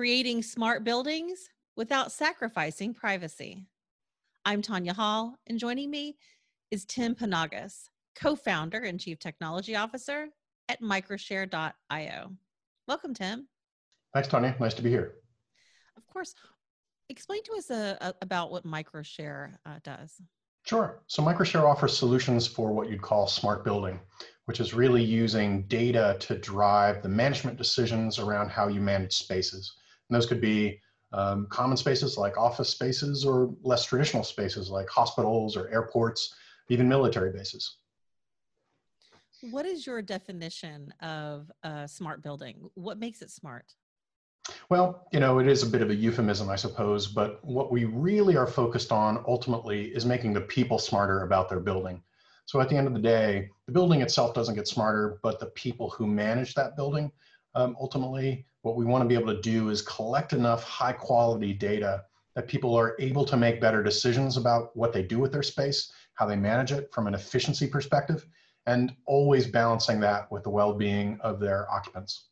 creating smart buildings without sacrificing privacy. I'm Tanya Hall, and joining me is Tim Panagos, co founder and chief technology officer at microshare.io. Welcome, Tim. Thanks, Tanya. Nice to be here. Of course. Explain to us uh, about what Microshare uh, does. Sure. So Microshare offers solutions for what you'd call smart building, which is really using data to drive the management decisions around how you manage spaces. And those could be um, common spaces like office spaces or less traditional spaces like hospitals or airports, even military bases. What is your definition of a smart building? What makes it smart? Well, you know, it is a bit of a euphemism, I suppose, but what we really are focused on ultimately is making the people smarter about their building. So at the end of the day, the building itself doesn't get smarter, but the people who manage that building, um, ultimately, what we want to be able to do is collect enough high quality data that people are able to make better decisions about what they do with their space, how they manage it from an efficiency perspective, and always balancing that with the well being of their occupants.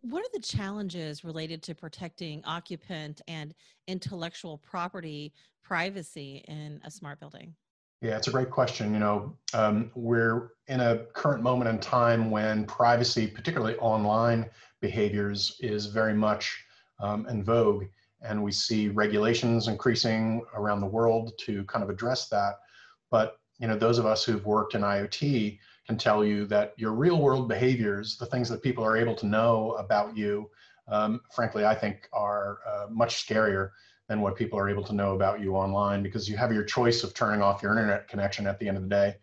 What are the challenges related to protecting occupant and intellectual property privacy in a smart building? Yeah, it's a great question. You know, um, we're in a current moment in time when privacy, particularly online behaviors, is very much um, in vogue. And we see regulations increasing around the world to kind of address that. But, you know, those of us who've worked in IoT can tell you that your real world behaviors, the things that people are able to know about you, um, frankly, I think are uh, much scarier than what people are able to know about you online because you have your choice of turning off your internet connection at the end of the day.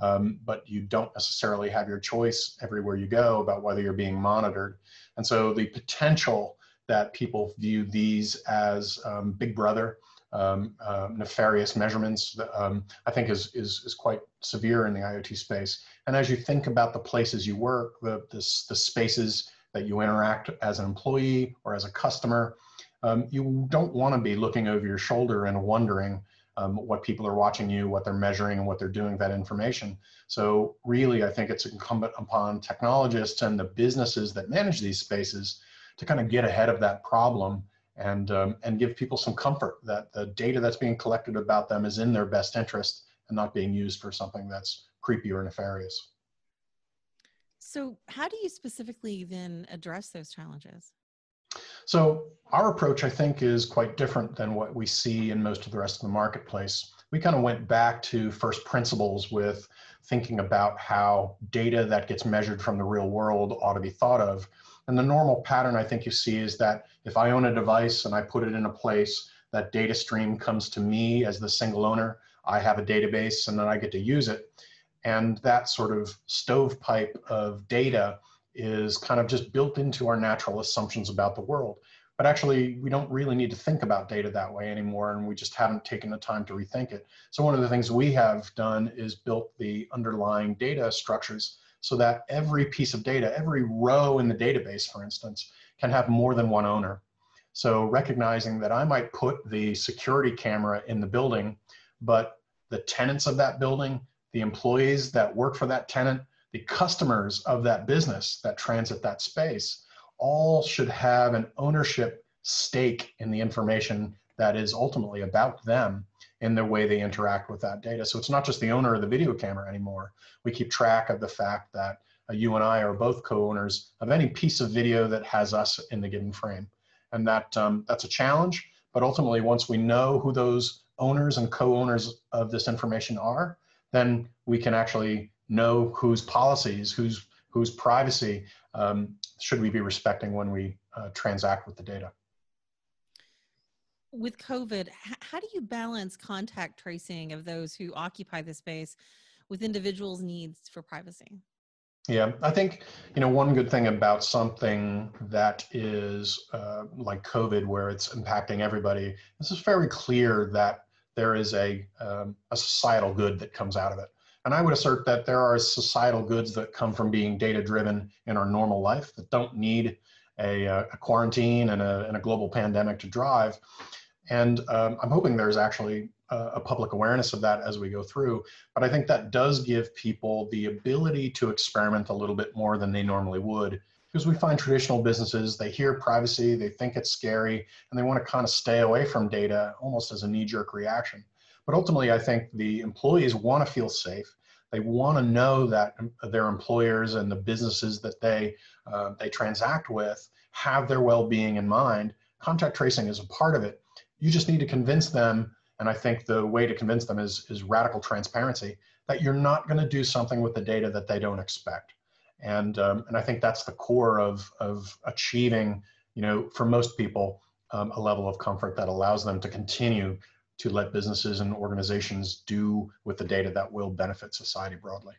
Um, but you don't necessarily have your choice everywhere you go about whether you're being monitored. And so the potential that people view these as um, big brother um, uh, nefarious measurements, um, I think is, is, is quite severe in the IoT space. And as you think about the places you work, the, the, the spaces that you interact as an employee or as a customer, um, you don't want to be looking over your shoulder and wondering um, what people are watching you, what they're measuring, and what they're doing with that information. So really, I think it's incumbent upon technologists and the businesses that manage these spaces to kind of get ahead of that problem and, um, and give people some comfort that the data that's being collected about them is in their best interest and not being used for something that's creepy or nefarious. So, how do you specifically then address those challenges? So, our approach, I think, is quite different than what we see in most of the rest of the marketplace. We kind of went back to first principles with thinking about how data that gets measured from the real world ought to be thought of and the normal pattern I think you see is that if I own a device and I put it in a place, that data stream comes to me as the single owner. I have a database and then I get to use it. And that sort of stovepipe of data is kind of just built into our natural assumptions about the world. But actually, we don't really need to think about data that way anymore, and we just haven't taken the time to rethink it. So, one of the things we have done is built the underlying data structures so that every piece of data, every row in the database, for instance, can have more than one owner. So recognizing that I might put the security camera in the building, but the tenants of that building, the employees that work for that tenant, the customers of that business that transit that space, all should have an ownership stake in the information that is ultimately about them in the way they interact with that data. So it's not just the owner of the video camera anymore. We keep track of the fact that uh, you and I are both co-owners of any piece of video that has us in the given frame. And that um, that's a challenge, but ultimately once we know who those owners and co-owners of this information are, then we can actually know whose policies, whose, whose privacy um, should we be respecting when we uh, transact with the data with COVID, how do you balance contact tracing of those who occupy the space with individuals' needs for privacy? Yeah, I think you know one good thing about something that is uh, like COVID, where it's impacting everybody. This is very clear that there is a um, a societal good that comes out of it, and I would assert that there are societal goods that come from being data driven in our normal life that don't need a, uh, a quarantine and a, and a global pandemic to drive. And um, I'm hoping there's actually a, a, public awareness of that as we go through. But I think that does give people the ability to experiment a little bit more than they normally would because we find traditional businesses, they hear privacy, they think it's scary, and they want to kind of stay away from data almost as a knee jerk reaction. But ultimately, I think the employees want to feel safe. They want to know that their employers and the businesses that they, uh, they transact with have their well being in mind. Contact tracing is a part of it. You just need to convince them, and I think the way to convince them is, is radical transparency, that you're not going to do something with the data that they don't expect and um, and I think that's the core of of achieving, you know, for most people, um, a level of comfort that allows them to continue to let businesses and organizations do with the data that will benefit society broadly.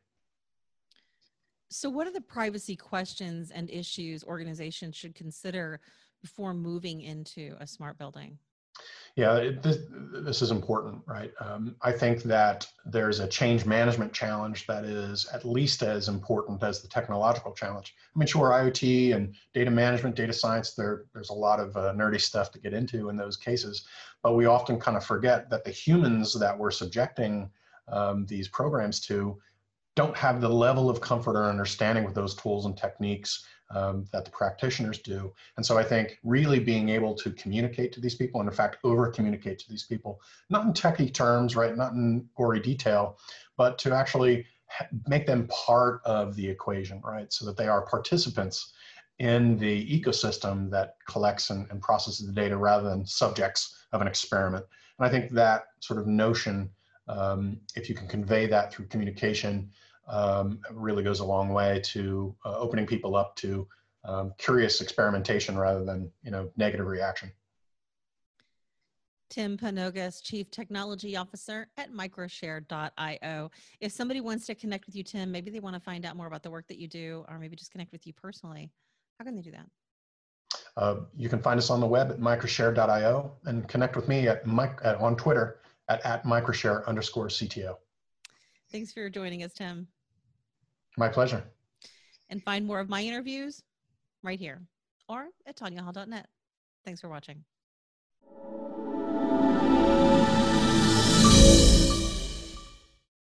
So, what are the privacy questions and issues organizations should consider before moving into a smart building? Yeah, it, this, this is important, right? Um, I think that there's a change management challenge that is at least as important as the technological challenge. I mean, sure, IoT and data management, data science, there, there's a lot of uh, nerdy stuff to get into in those cases, but we often kind of forget that the humans that we're subjecting um, these programs to don't have the level of comfort or understanding with those tools and techniques um, that the practitioners do. And so I think really being able to communicate to these people, and in fact, over communicate to these people, not in techie terms, right, not in gory detail, but to actually make them part of the equation, right, so that they are participants in the ecosystem that collects and, and processes the data rather than subjects of an experiment. And I think that sort of notion, um, if you can convey that through communication, um, really goes a long way to uh, opening people up to um, curious experimentation rather than you know negative reaction. Tim Panagos, Chief Technology Officer at microshare.io. If somebody wants to connect with you, Tim, maybe they want to find out more about the work that you do, or maybe just connect with you personally, how can they do that? Uh, you can find us on the web at microshare.io and connect with me at, mic- at on Twitter at, at microshare underscore CTO. Thanks for joining us, Tim. My pleasure. And find more of my interviews right here or at tanyahall.net. Thanks for watching.